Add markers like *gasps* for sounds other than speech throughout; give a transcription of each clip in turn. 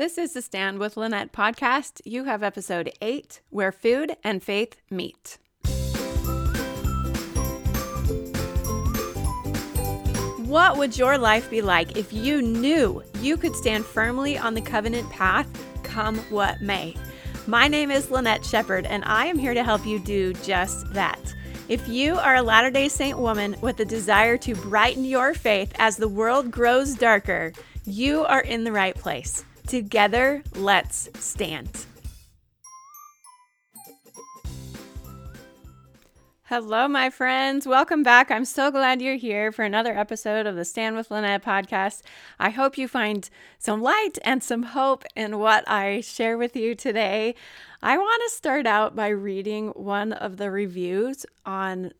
This is the Stand with Lynette podcast. You have episode eight Where Food and Faith Meet. What would your life be like if you knew you could stand firmly on the covenant path, come what may? My name is Lynette Shepard, and I am here to help you do just that. If you are a Latter day Saint woman with a desire to brighten your faith as the world grows darker, you are in the right place. Together, let's stand. Hello, my friends. Welcome back. I'm so glad you're here for another episode of the Stand with Lynette podcast. I hope you find some light and some hope in what I share with you today. I want to start out by reading one of the reviews on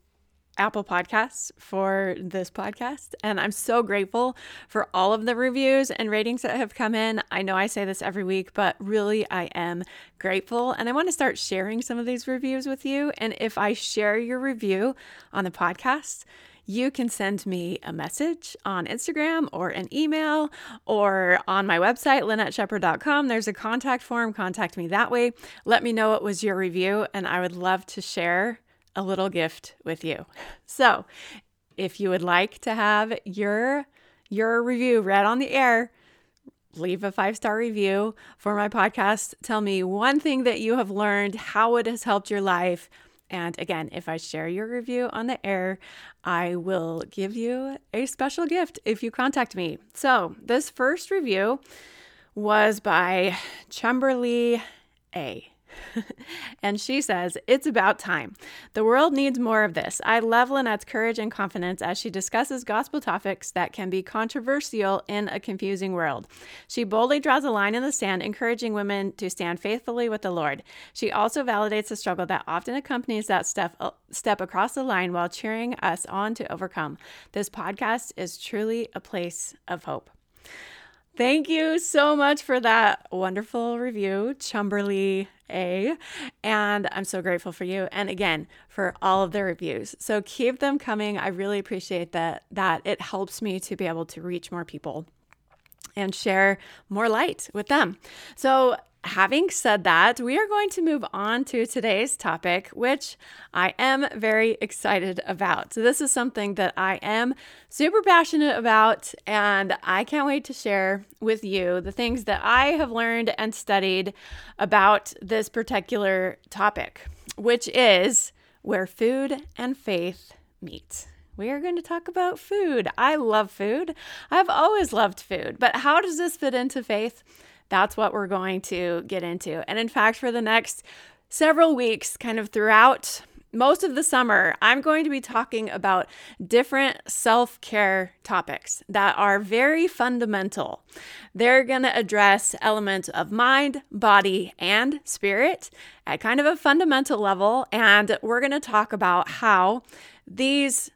Apple Podcasts for this podcast. And I'm so grateful for all of the reviews and ratings that have come in. I know I say this every week, but really I am grateful. And I want to start sharing some of these reviews with you. And if I share your review on the podcast, you can send me a message on Instagram or an email or on my website, lynetteshepard.com. There's a contact form. Contact me that way. Let me know what was your review, and I would love to share a little gift with you. So, if you would like to have your your review read on the air, leave a five-star review for my podcast. Tell me one thing that you have learned, how it has helped your life. And again, if I share your review on the air, I will give you a special gift if you contact me. So, this first review was by Chumberly A. *laughs* and she says, It's about time. The world needs more of this. I love Lynette's courage and confidence as she discusses gospel topics that can be controversial in a confusing world. She boldly draws a line in the sand, encouraging women to stand faithfully with the Lord. She also validates the struggle that often accompanies that step, uh, step across the line while cheering us on to overcome. This podcast is truly a place of hope. Thank you so much for that wonderful review, Chumberly A. And I'm so grateful for you. And again, for all of the reviews. So keep them coming. I really appreciate that that it helps me to be able to reach more people and share more light with them. So having said that, we are going to move on to today's topic, which I am very excited about. So, this is something that I am super passionate about, and I can't wait to share with you the things that I have learned and studied about this particular topic, which is where food and faith meet. We are going to talk about food. I love food. I've always loved food, but how does this fit into faith? That's what we're going to get into. And in fact, for the next several weeks, kind of throughout most of the summer, I'm going to be talking about different self care topics that are very fundamental. They're going to address elements of mind, body, and spirit at kind of a fundamental level. And we're going to talk about how these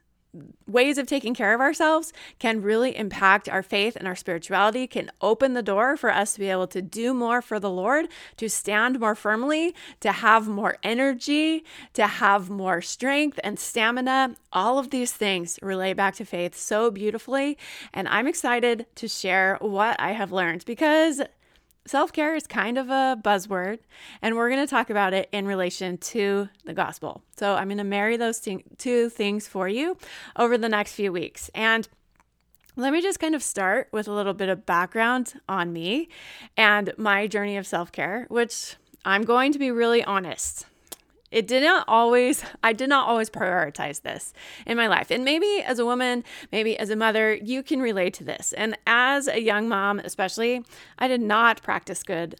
ways of taking care of ourselves can really impact our faith and our spirituality, can open the door for us to be able to do more for the Lord, to stand more firmly, to have more energy, to have more strength and stamina. All of these things relate back to faith so beautifully. And I'm excited to share what I have learned because self care is kind of a buzzword, and we're going to talk about it in relation to the gospel. So I'm going to marry those two things for you over the next few weeks. And let me just kind of start with a little bit of background on me and my journey of self care, which I'm going to be really honest. It did not always, I did not always prioritize this in my life. And maybe as a woman, maybe as a mother, you can relate to this. And as a young mom, especially, I did not practice good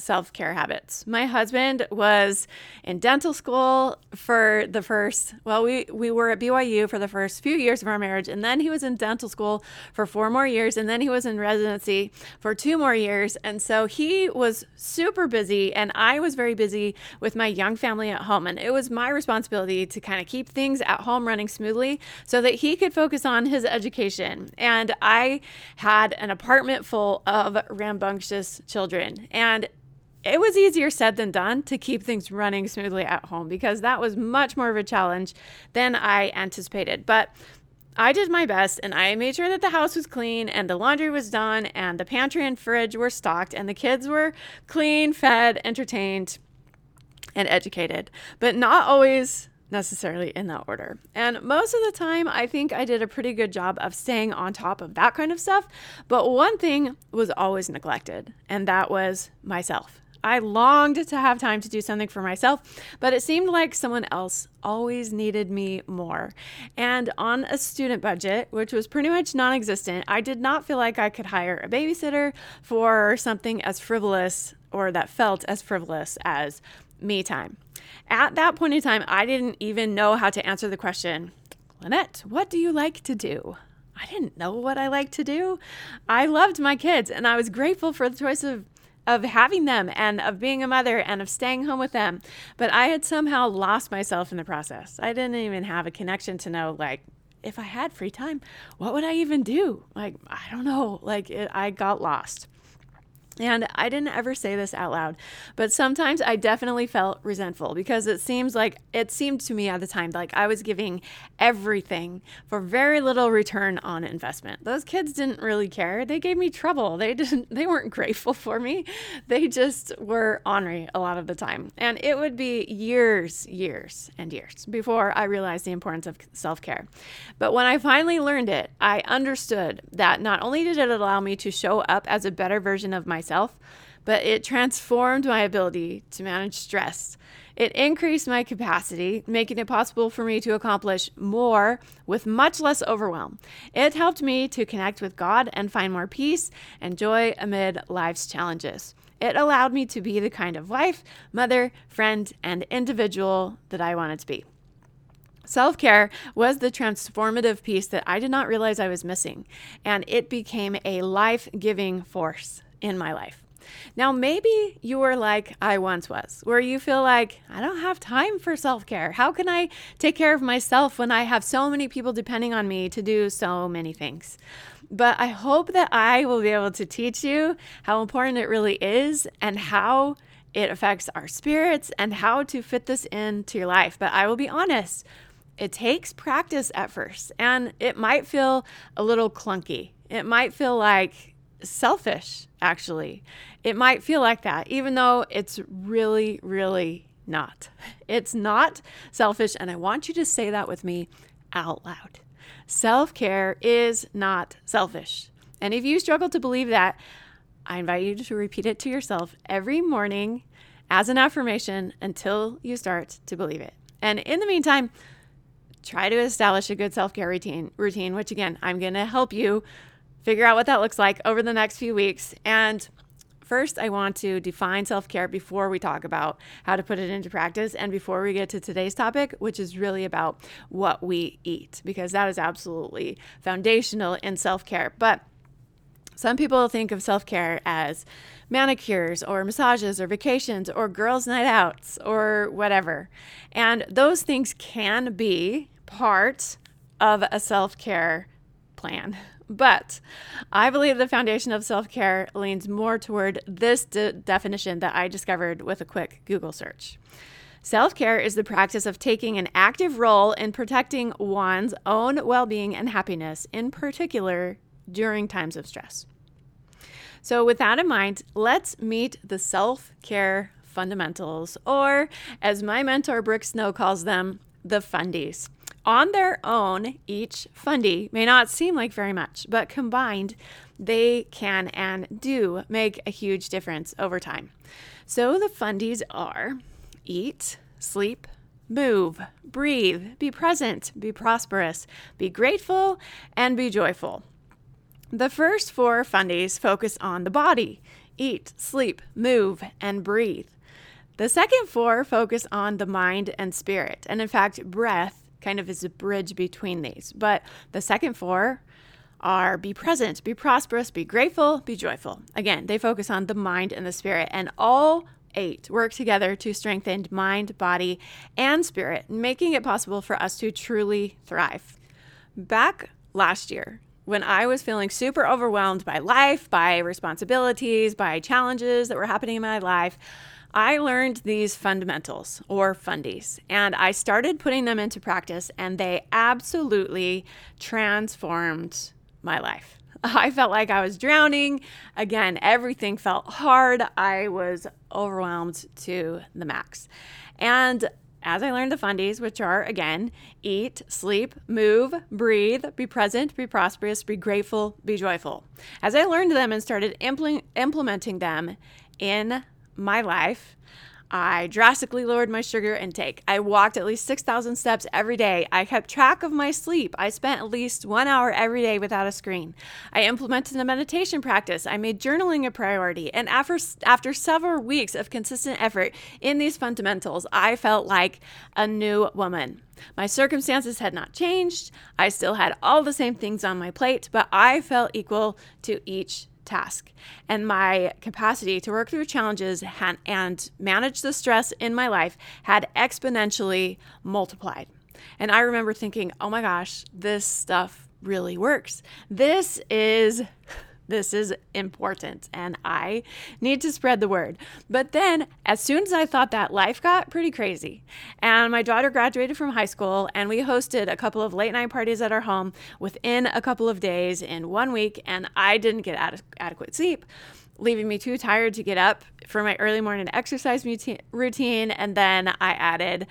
self care habits. My husband was in dental school for the first, well, we, we were at BYU for the first few years of our marriage, and then he was in dental school for four more years, and then he was in residency for two more years. And so he was super busy, and I was very busy with my young family at home. And it was my responsibility to kind of keep things at home running smoothly so that he could focus on his education. And I had an apartment full of rambunctious children. And it was easier said than done to keep things running smoothly at home because that was much more of a challenge than I anticipated. But I did my best and I made sure that the house was clean and the laundry was done and the pantry and fridge were stocked and the kids were clean, fed, entertained, and educated, but not always necessarily in that order. And most of the time, I think I did a pretty good job of staying on top of that kind of stuff. But one thing was always neglected, and that was myself. I longed to have time to do something for myself, but it seemed like someone else always needed me more. And on a student budget, which was pretty much non existent, I did not feel like I could hire a babysitter for something as frivolous or that felt as frivolous as me time. At that point in time, I didn't even know how to answer the question Lynette, what do you like to do? I didn't know what I liked to do. I loved my kids and I was grateful for the choice of of having them and of being a mother and of staying home with them. But I had somehow lost myself in the process. I didn't even have a connection to know, like, if I had free time, what would I even do? Like, I don't know. Like, it, I got lost. And I didn't ever say this out loud, but sometimes I definitely felt resentful because it seems like it seemed to me at the time like I was giving everything for very little return on investment. Those kids didn't really care. They gave me trouble. They *laughs* didn't they weren't grateful for me. They just were ornery a lot of the time. And it would be years, years and years before I realized the importance of self-care. But when I finally learned it, I understood that not only did it allow me to show up as a better version of myself myself, but it transformed my ability to manage stress. It increased my capacity, making it possible for me to accomplish more with much less overwhelm. It helped me to connect with God and find more peace and joy amid life's challenges. It allowed me to be the kind of wife, mother, friend, and individual that I wanted to be. Self care was the transformative piece that I did not realize I was missing, and it became a life giving force in my life. Now, maybe you were like I once was, where you feel like, I don't have time for self care. How can I take care of myself when I have so many people depending on me to do so many things? But I hope that I will be able to teach you how important it really is and how it affects our spirits and how to fit this into your life. But I will be honest, it takes practice at first and it might feel a little clunky. It might feel like selfish, actually. It might feel like that, even though it's really, really not. *laughs* It's not selfish, and I want you to say that with me out loud. Self care is not selfish. And if you struggle to believe that, I invite you to repeat it to yourself every morning as an affirmation until you start to believe it. And in the meantime, try to establish a good self-care routine routine which again I'm going to help you figure out what that looks like over the next few weeks. And first, I want to define self care before we talk about how to put it into practice and before we get to today's topic, which is really about what we eat, because that is absolutely foundational in self care. But some people think of self care as manicures or massages or vacations or girls' night outs or whatever. And those things can be part of a self care plan. *laughs* But I believe the foundation of self care leans more toward this de- definition that I discovered with a quick Google search. Self care is the practice of taking an active role in protecting one's own well being and happiness, in particular during times of stress. So, with that in mind, let's meet the self care fundamentals, or as my mentor Brooke Snow calls them, the fundies. On their own, each fundy may not seem like very much, but combined, they can and do make a huge difference over time. So the fundies are eat, sleep, move, breathe, be present, be prosperous, be grateful, and be joyful. The first four fundies focus on the body eat, sleep, move, and breathe. The second four focus on the mind and spirit. And in fact, breath kind of is a bridge between these. But the second four are be present, be prosperous, be grateful, be joyful. Again, they focus on the mind and the spirit, and all eight work together to strengthen mind, body, and spirit, making it possible for us to truly thrive. Back last year, when I was feeling super overwhelmed by life, by responsibilities, by challenges that were happening in my life, I learned these fundamentals or fundies and I started putting them into practice, and they absolutely transformed my life. *laughs* I felt like I was drowning. Again, everything felt hard. I was overwhelmed to the max. And as I learned the fundies, which are again, eat, sleep, move, breathe, be present, be prosperous, be grateful, be joyful. As I learned them and started impl- implementing them in my life, I drastically lowered my sugar intake. I walked at least 6,000 steps every day. I kept track of my sleep. I spent at least one hour every day without a screen. I implemented a meditation practice. I made journaling a priority. And after, after several weeks of consistent effort in these fundamentals, I felt like a new woman. My circumstances had not changed. I still had all the same things on my plate, but I felt equal to each task. And my capacity to work through challenges and manage the stress in my life had exponentially multiplied. And I remember thinking, oh my gosh, this stuff really works. This is this is important and I need to spread the word. But then, as soon as I thought that, life got pretty crazy. And my daughter graduated from high school, and we hosted a couple of late night parties at our home within a couple of days in one week, and I didn't get ad- adequate sleep. Leaving me too tired to get up for my early morning exercise routine. And then I added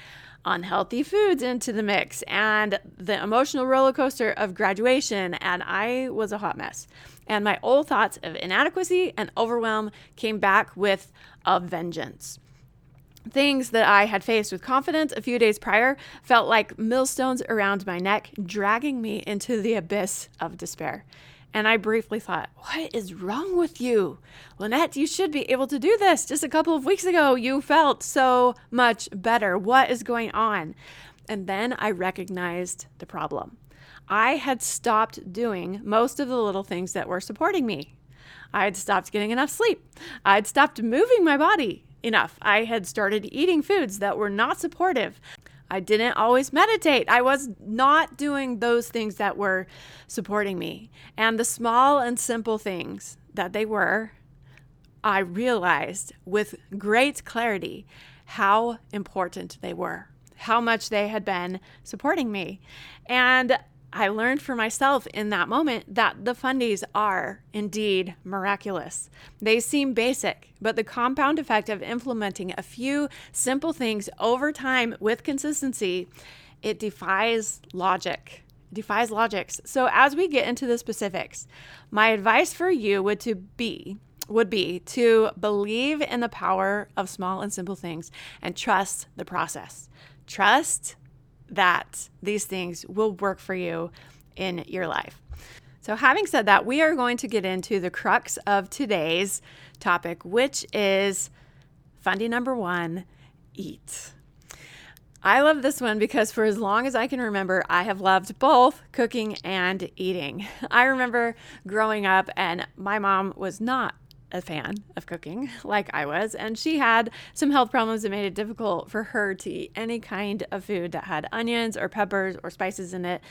unhealthy foods into the mix and the emotional roller coaster of graduation, and I was a hot mess. And my old thoughts of inadequacy and overwhelm came back with a vengeance. Things that I had faced with confidence a few days prior felt like millstones around my neck, dragging me into the abyss of despair. And I briefly thought, what is wrong with you? Lynette, you should be able to do this. Just a couple of weeks ago, you felt so much better. What is going on? And then I recognized the problem. I had stopped doing most of the little things that were supporting me. I had stopped getting enough sleep. I'd stopped moving my body enough. I had started eating foods that were not supportive. I didn't always meditate. I was not doing those things that were supporting me. And the small and simple things that they were, I realized with great clarity how important they were, how much they had been supporting me. And I learned for myself in that moment that the fundies are indeed miraculous. They seem basic, but the compound effect of implementing a few simple things over time with consistency, it defies logic. It defies logics. So as we get into the specifics, my advice for you would to be would be to believe in the power of small and simple things and trust the process. Trust that these things will work for you in your life. So, having said that, we are going to get into the crux of today's topic, which is fundy number one eat. I love this one because for as long as I can remember, I have loved both cooking and eating. *laughs* I remember growing up, and my mom was not a fan of cooking *laughs* like I was, and she had some health problems that made it difficult for her to eat any kind of food that had onions or peppers or spices in it.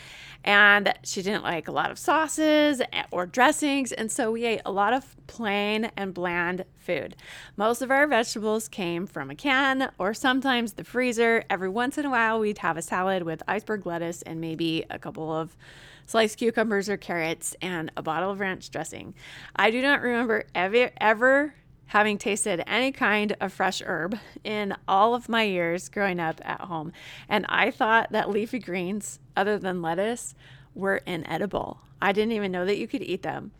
And she didn't like a lot of sauces or dressings, and so we ate a lot of plain and bland food. Most of our vegetables came from a can or sometimes the freezer. Every once in a while, we'd have a salad with iceberg lettuce and maybe a couple of sliced cucumbers or carrots, and a bottle of ranch dressing. I do not remember ever, ever having tasted any kind of fresh herb in all of my years growing up at home. And I thought that leafy greens, other than lettuce, were inedible. I didn't even know that you could eat them.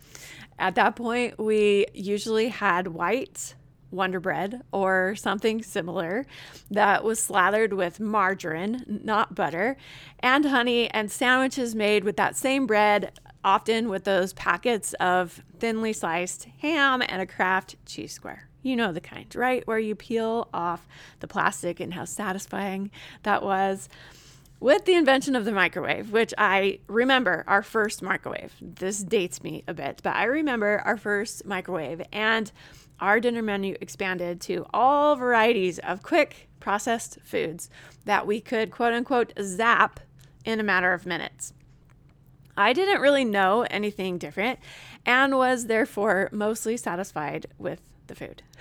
At that point, we usually had white Wonder Bread or something similar that was slathered with margarine, not butter, and honey, and sandwiches made with that same bread, often with those packets of thinly sliced ham and a Kraft cheese square. You know the kind, right? Where you peel off the plastic and how satisfying that was. With the invention of the microwave, which I remember our first microwave, this dates me a bit, but I remember our first microwave and our dinner menu expanded to all varieties of quick processed foods that we could quote unquote zap in a matter of minutes. I didn't really know anything different and was therefore mostly satisfied with the food. *laughs*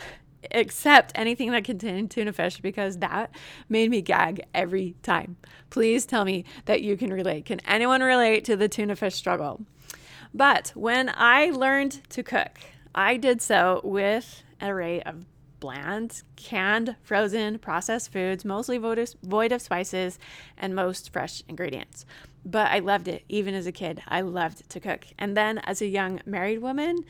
except anything that contained tuna fish because that made me gag every time. Please tell me that you can relate. Can anyone relate to the tuna fish struggle? But when I learned to cook, I did so with an array of bland, canned, frozen, processed foods, mostly void of spices, and most fresh ingredients. But I loved it even as a kid. I loved to cook. And then as a young married woman,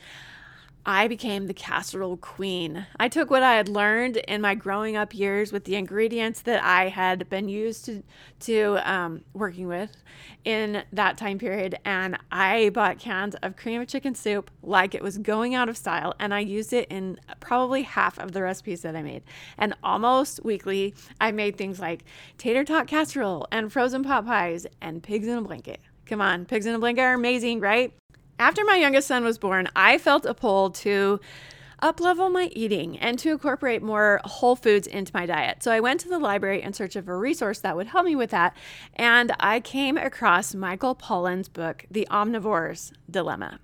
I became the casserole queen. I took what I had learned in my growing up years with the ingredients that I had been used to, to um, working with in that time period, and I bought cans of cream of chicken soup like it was going out of style, and I used it in probably half of the recipes that I made. And almost weekly, I made things like tater tot casserole and frozen pot pies and pigs in a blanket. Come on, pigs in a blanket are amazing, right? After my youngest son was born, I felt a pull to uplevel my eating and to incorporate more whole foods into my diet. So I went to the library in search of a resource that would help me with that, and I came across Michael Pollan's book, The Omnivore's Dilemma.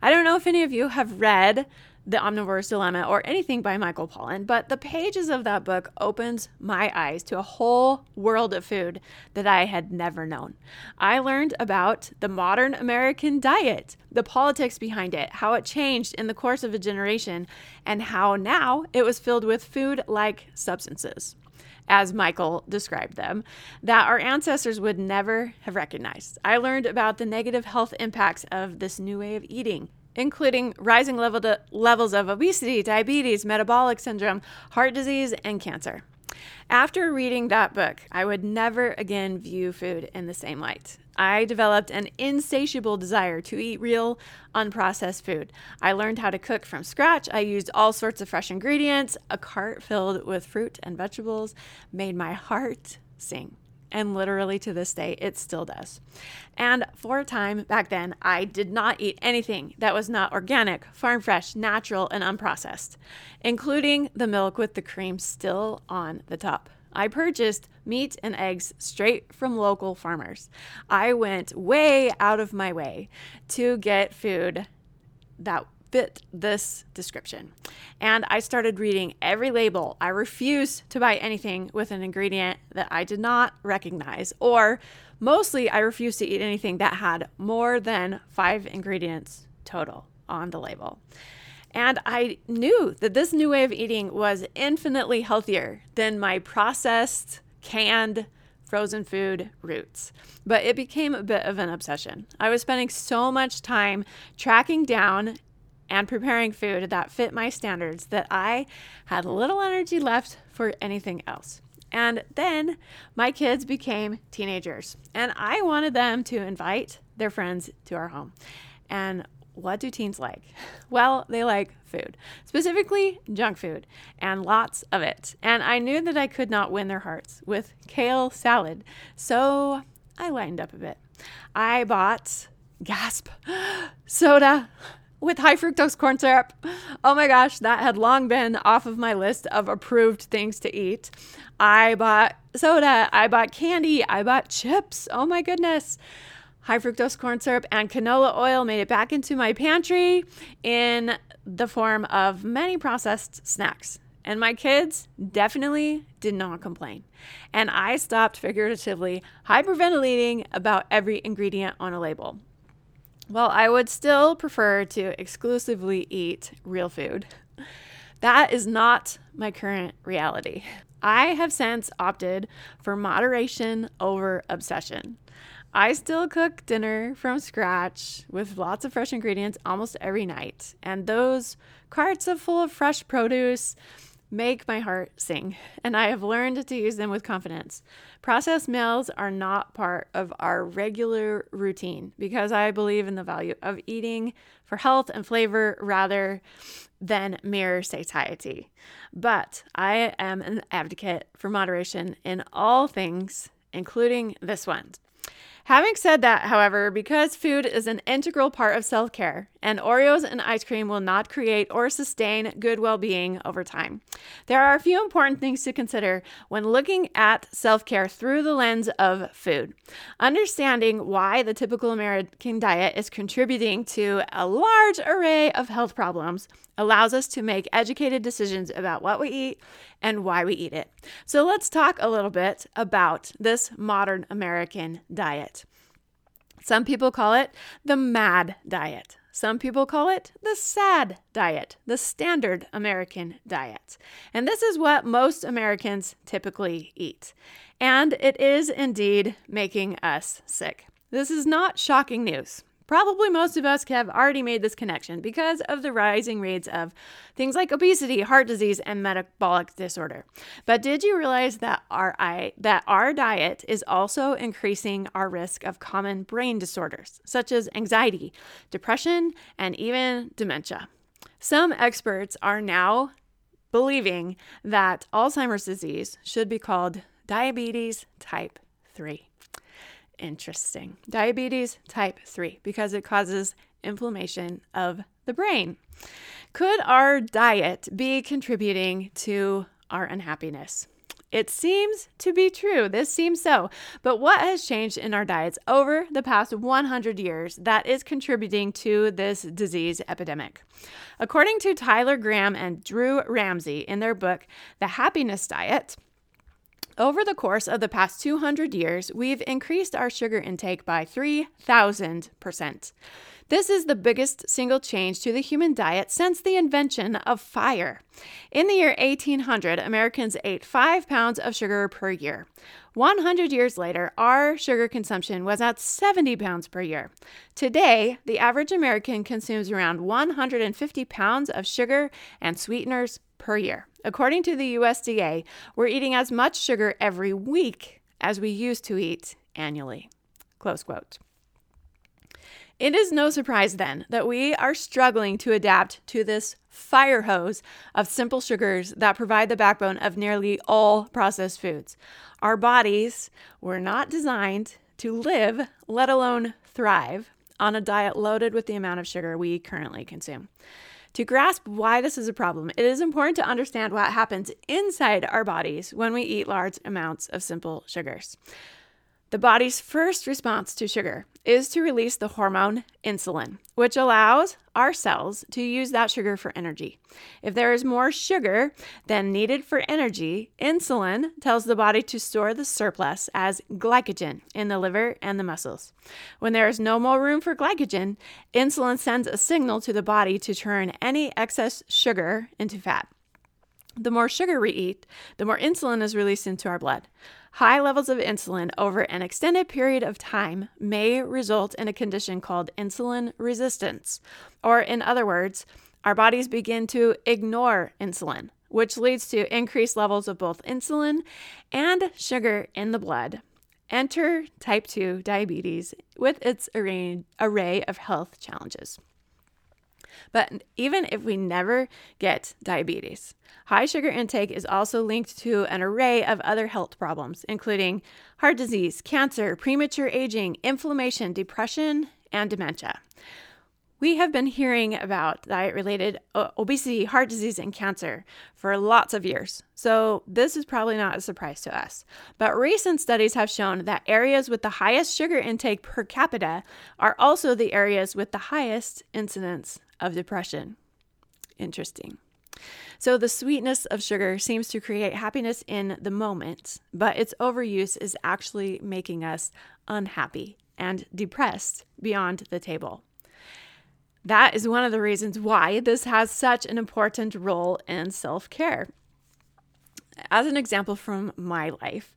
I don't know if any of you have read the Omnivore's Dilemma or anything by Michael Pollan, but the pages of that book opens my eyes to a whole world of food that I had never known. I learned about the modern American diet, the politics behind it, how it changed in the course of a generation, and how now it was filled with food like substances as Michael described them, that our ancestors would never have recognized. I learned about the negative health impacts of this new way of eating including rising level levels of obesity, diabetes, metabolic syndrome, heart disease, and cancer. After reading that book, I would never again view food in the same light. I developed an insatiable desire to eat real, unprocessed food. I learned how to cook from scratch. I used all sorts of fresh ingredients. A cart filled with fruit and vegetables made my heart sing. And literally to this day, it still does. And for a time back then, I did not eat anything that was not organic, farm fresh, natural, and unprocessed, including the milk with the cream still on the top. I purchased meat and eggs straight from local farmers. I went way out of my way to get food that fit this description. And I started reading every label. I refused to buy anything with an ingredient that I did not recognize, or mostly I refused to eat anything that had more than five ingredients total on the label. And I knew that this new way of eating was infinitely healthier than my processed, canned, frozen food roots. But it became a bit of an obsession. I was spending so much time tracking down and preparing food that fit my standards that I had little energy left for anything else. And then my kids became teenagers, and I wanted them to invite their friends to our home. And what do teens like? *laughs* Well, they like food, specifically junk food, and lots of it. And I knew that I could not win their hearts with kale salad, so I lightened up a bit. I bought, gasp, *gasps* soda, with high fructose corn syrup. Oh my gosh, that had long been off of my list of approved things to eat. I bought soda, I bought candy, I bought chips. Oh my goodness. High fructose corn syrup and canola oil made it back into my pantry in the form of many processed snacks. And my kids definitely did not complain. And I stopped figuratively hyperventilating about every ingredient on a label. Well, I would still prefer to exclusively eat real food. That is not my current reality. I have since opted for moderation over obsession. I still cook dinner from scratch with lots of fresh ingredients almost every night, and those carts of full of fresh produce make my heart sing, and I have learned to use them with confidence. Processed meals are not part of our regular routine because I believe in the value of eating for health and flavor rather than mere satiety. But I am an advocate for moderation in all things, including this one. Having said that, however, because food is an integral part of self care, and Oreos and ice cream will not create or sustain good well being over time, there are a few important things to consider when looking at self care through the lens of food. Understanding why the typical American diet is contributing to a large array of health problems allows us to make educated decisions about what we eat and why we eat it. So let's talk a little bit about this modern American diet. Some people call it the MAD diet. Some people call it the SAD diet, the standard American diet. And this is what most Americans typically eat. And it is indeed making us sick. This is not shocking news. Probably most of us have already made this connection because of the rising rates of things like obesity, heart disease, and metabolic disorder. But did you realize that our that our diet is also increasing our risk of common brain disorders such as anxiety, depression, and even dementia? Some experts are now believing that Alzheimer's disease should be called diabetes type 3 interesting. Diabetes type 3 because it causes inflammation of the brain. Could our diet be contributing to our unhappiness? It seems to be true. This seems so. But what has changed in our diets over the past 100 years that is contributing to this disease epidemic? According to Tyler Graham and Drew Ramsey in their book, The Happiness Diet, over the course of the past 200 years, we've increased our sugar intake by 3,000%. This is the biggest single change to the human diet since the invention of fire. In the year 1800, Americans ate 5 pounds of sugar per year. 100 years later, our sugar consumption was at 70 pounds per year. Today, the average American consumes around 150 pounds of sugar and sweeteners per year. According to the USDA, we're eating as much sugar every week as we used to eat annually. Close quote. It is no surprise then that we are struggling to adapt to this fire hose of simple sugars that provide the backbone of nearly all processed foods. Our bodies were not designed to live, let alone thrive, on a diet loaded with the amount of sugar we currently consume. To grasp why this is a problem, it is important to understand what happens inside our bodies when we eat large amounts of simple sugars. The body's first response to sugar is to release the hormone insulin, which allows our cells to use that sugar for energy. If there is more sugar than needed for energy, insulin tells the body to store the surplus as glycogen in the liver and the muscles. When there is no more room for glycogen, insulin sends a signal to the body to turn any excess sugar into fat. The more sugar we eat, the more insulin is released into our blood. High levels of insulin over an extended period of time may result in a condition called insulin resistance. Or, in other words, our bodies begin to ignore insulin, which leads to increased levels of both insulin and sugar in the blood. Enter type 2 diabetes with its array, of health challenges. But even if we never get diabetes, high sugar intake is also linked to an array of other health problems, including heart disease, cancer, premature aging, inflammation, depression, and dementia. We have been hearing about diet related uh, obesity, heart disease, and cancer for lots of years, so this is probably not a surprise to us. But recent studies have shown that areas with the highest sugar intake per capita are also the areas with the highest incidence of depression. Interesting. So, the sweetness of sugar seems to create happiness in the moment, but its overuse is actually making us unhappy and depressed beyond the table. That is one of the reasons why this has such an important role in self care. As an example from my life,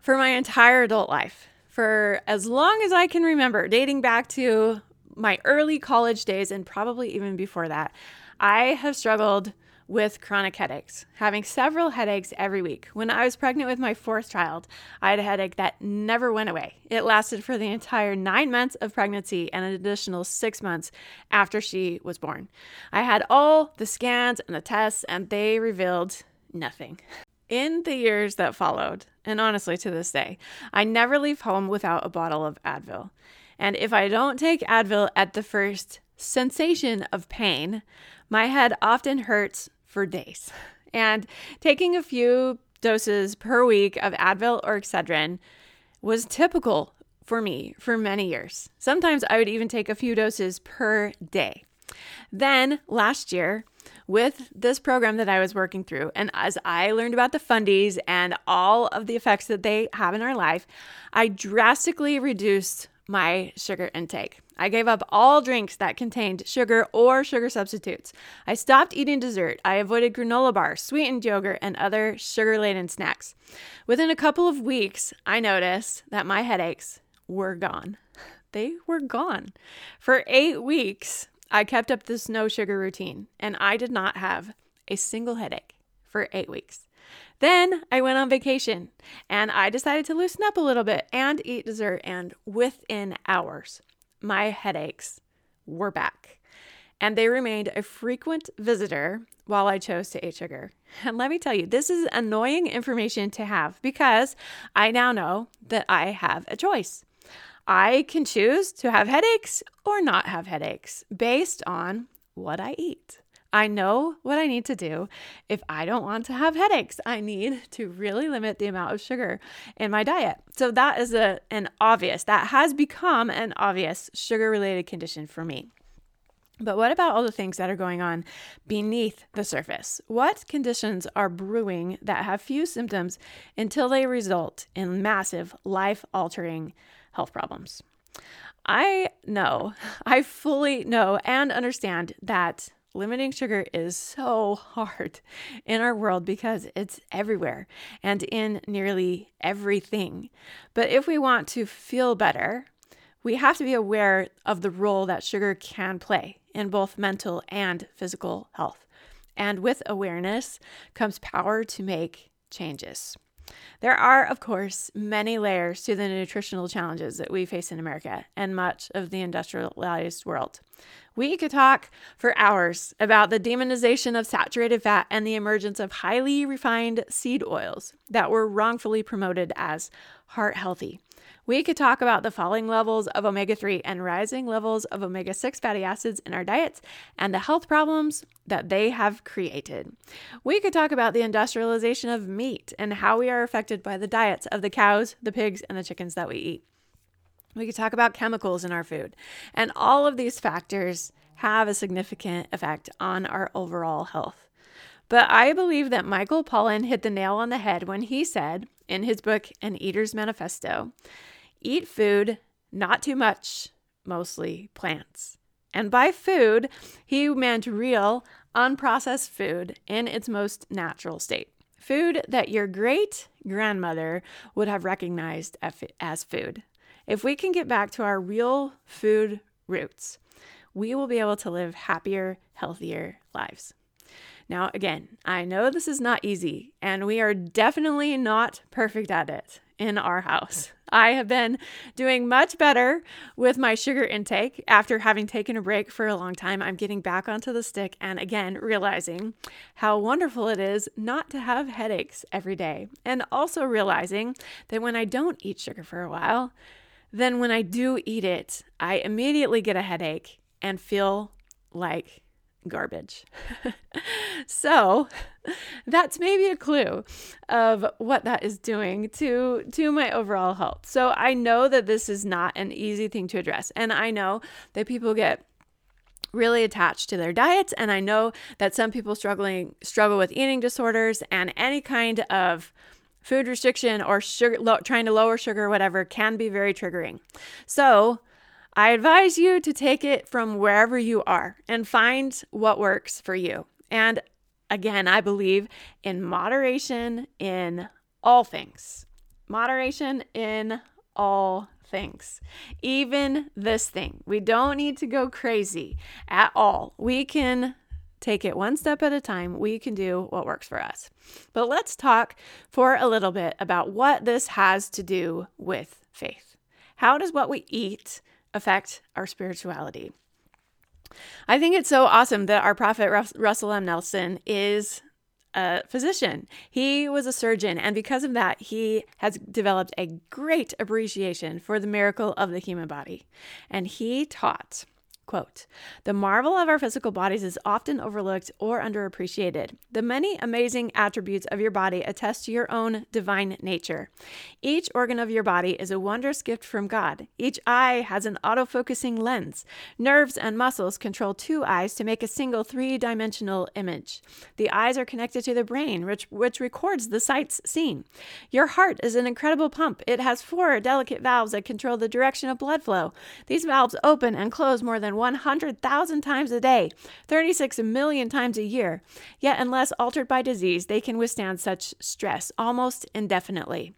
for my entire adult life, for as long as I can remember, dating back to my early college days and probably even before that, I have struggled with chronic headaches, having several headaches every week. When I was pregnant with my fourth child, I had a headache that never went away. It lasted for the entire nine months of pregnancy and an additional six months after she was born. I had all the scans and the tests, and they revealed nothing. In the years that followed, and honestly to this day, I never leave home without a bottle of Advil. And if I don't take Advil at the first sensation of pain, my head often hurts for days. And taking a few doses per week of Advil or Excedrin was typical for me for many years. Sometimes I would even take a few doses per day. Then last year, with this program that I was working through, and as I learned about the fundies and all of the effects that they have in our life, I drastically reduced my sugar intake. I gave up all drinks that contained sugar or sugar substitutes. I stopped eating dessert. I avoided granola bars, sweetened yogurt, and other sugar laden snacks. Within a couple of weeks, I noticed that my headaches were gone. *laughs* They were gone. For eight weeks, I kept up this no sugar routine, and I did not have a single headache for eight weeks. Then I went on vacation and I decided to loosen up a little bit and eat dessert. And within hours, my headaches were back. And they remained a frequent visitor while I chose to eat sugar. And let me tell you, this is annoying information to have because I now know that I have a choice. I can choose to have headaches or not have headaches based on what I eat. I know what I need to do if I don't want to have headaches. I need to really limit the amount of sugar in my diet. So that is a an obvious that has become an obvious sugar related condition for me. But what about all the things that are going on beneath the surface? What conditions are brewing that have few symptoms until they result in massive life altering health problems? I know, *laughs* I fully know and understand that limiting sugar is so *laughs* hard in our world because it's everywhere and in nearly everything. But if we want to feel better, we have to be aware of the role that sugar can play in both mental and physical health. And with awareness comes power to make changes. There are, of course, many layers to the nutritional challenges that we face in America and much of the industrialized world. We could talk for hours about the demonization of saturated fat and the emergence of highly refined seed oils that were wrongfully promoted as heart healthy. We could talk about the falling levels of omega 3 and rising levels of omega 6 fatty acids in our diets and the health problems that they have created. We could talk about the industrialization of meat and how we are affected by the diets of the cows, the pigs, and the chickens that we eat. We could talk about chemicals in our food. And all of these factors have a significant effect on our overall health. But I believe that Michael Pollan hit the nail on the head when he said in his book, An Eater's Manifesto Eat food, not too much, mostly plants. And by food, he meant real, unprocessed food in its most natural state. Food that your great grandmother would have recognized as food. If we can get back to our real food roots, we will be able to live happier, healthier lives. Now, again, I know this is not easy, and we are definitely not perfect at it in our house. I have been doing much better with my sugar intake after having taken a break for a long time. I'm getting back onto the stick and again realizing how wonderful it is not to have headaches every day. And also realizing that when I don't eat sugar for a while, then when I do eat it, I immediately get a headache and feel like garbage. *laughs* so that's maybe a clue of what that is doing to to my overall health. So I know that this is not an easy thing to address and I know that people get really attached to their diets and I know that some people struggling struggle with eating disorders and any kind of food restriction or sugar lo- trying to lower sugar whatever can be very triggering. So, I advise you to take it from wherever you are and find what works for you. And again, I believe in moderation in all things. Moderation in all things. Even this thing. We don't need to go crazy at all. We can take it one step at a time. We can do what works for us. But let's talk for a little bit about what this has to do with faith. How does what we eat affect our spirituality. I think it's so awesome that our prophet Russell M. Nelson is a physician. He was a surgeon, and because of that, he has developed a great appreciation for the miracle of the human body. And he taught Quote The marvel of our physical bodies is often overlooked or underappreciated. The many amazing attributes of your body attest to your own divine nature. Each organ of your body is a wondrous gift from God. Each eye has an autofocusing lens. Nerves and muscles control two eyes to make a single three dimensional image. The eyes are connected to the brain, which, which records the sights seen. Your heart is an incredible pump. It has four delicate valves that control the direction of blood flow. These valves open and close more than 100,000 times a day, 36 million times a year. Yet, unless altered by disease, they can withstand such stress almost indefinitely.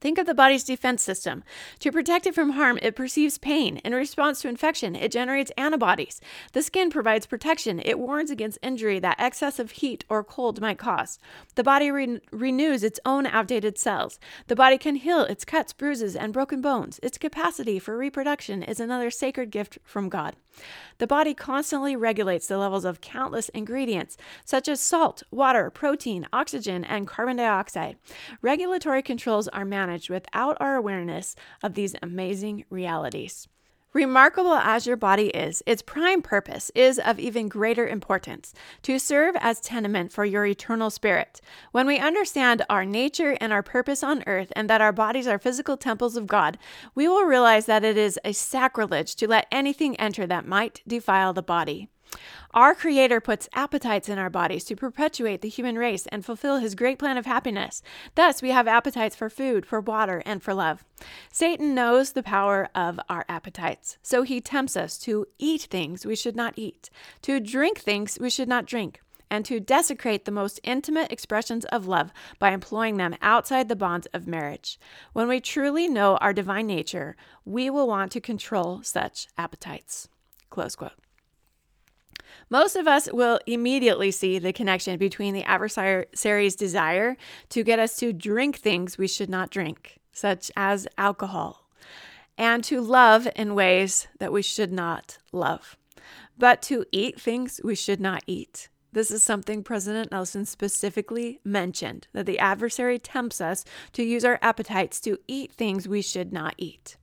Think of the body's defense system. To protect it from harm, it perceives pain. In response to infection, it generates antibodies. The skin provides protection. It warns against injury that excessive heat or cold might cause. The body re- renews its own outdated cells. The body can heal its cuts, bruises, and broken bones. Its capacity for reproduction is another sacred gift from God. The body constantly regulates the levels of countless ingredients, such as salt, water, protein, oxygen, and carbon dioxide. Regulatory controls are without our awareness of these amazing realities. Remarkable as your body is, its prime purpose is of even greater importance to serve as tenement for your eternal spirit. When we understand our nature and our purpose on earth, and that our bodies are physical temples of God, we will realize that it is a sacrilege to let anything enter that might defile the body. Our Creator puts appetites in our bodies to perpetuate the human race and fulfill His great plan of happiness. Thus, we have appetites for food, for water, and for love. Satan knows the power of our appetites, so he tempts us to eat things we should not eat, to drink things we should not drink and to desecrate the most intimate expressions of love by employing them outside the bonds of marriage. When we truly know our divine nature, we will want to control such appetites. Close quote. Most of us will immediately see the connection between the adversary's desire to get us to drink things we should not drink, such as alcohol, and to love in ways that we should not love, but to eat things we should not eat. This is something President Nelson specifically mentioned that the adversary tempts us to use our appetites to eat things we should not eat.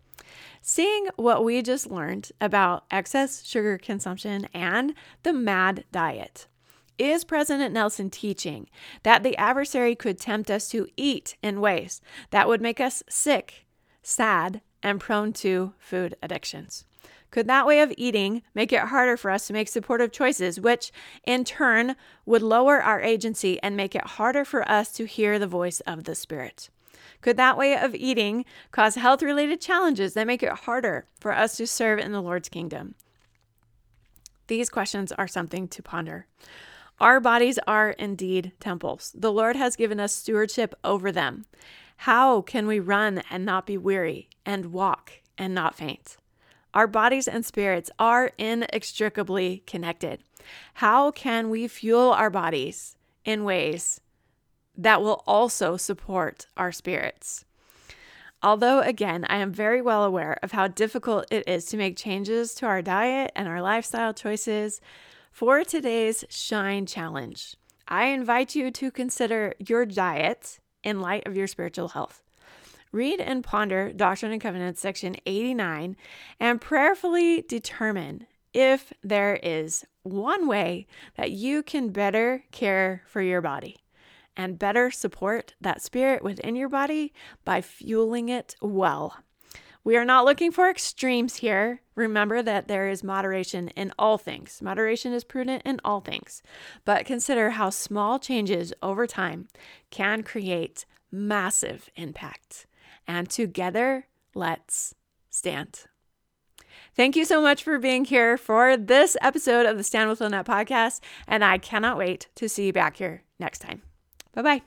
Seeing what we just learned about excess sugar consumption and the MAD diet, is President Nelson teaching that the adversary could tempt us to eat in ways that would make us sick, sad, and prone to food addictions? Could that way of eating make it harder for us to make supportive choices, which in turn would lower our agency and make it harder for us to hear the voice of the Spirit? Could that way of eating cause health related challenges that make it harder for us to serve in the Lord's kingdom? These questions are something to ponder. Our bodies are indeed temples. The Lord has given us stewardship over them. How can we run and not be weary, and walk and not faint? Our bodies and spirits are inextricably connected. How can we fuel our bodies in ways that will also support our spirits. Although, again, I am very well aware of how difficult it is to make changes to our diet and our lifestyle choices, for today's Shine Challenge, I invite you to consider your diet in light of your spiritual health. Read and ponder Doctrine and Covenants, section 89, and prayerfully determine if there is one way that you can better care for your body and better support that spirit within your body by fueling it well. We are not looking for extremes here. Remember that there is moderation in all things. Moderation is prudent in all things. But consider how small changes over time can create massive impact. And together, let's stand. Thank you so much for being here for this episode of the Stand with Lynnette podcast. And I cannot wait to see you back here next time. Bye bye.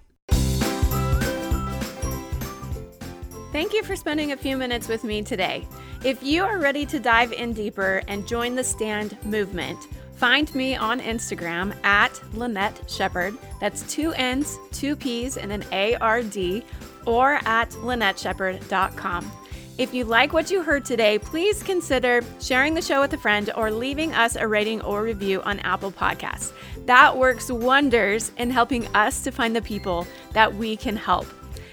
Thank you for spending a few minutes with me today. If you are ready to dive in deeper and join the stand movement, find me on Instagram at Lynnette Sheppard. That's two N's, two P's, and an A R D, or at LynnetteSheppard.com. If you like what you heard today, please consider sharing the show with a friend or leaving us a rating or review on Apple Podcasts. That works wonders in helping us to find the people that we can help.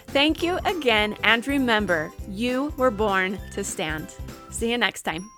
Thank you again, and remember, you were born to stand. See you next time.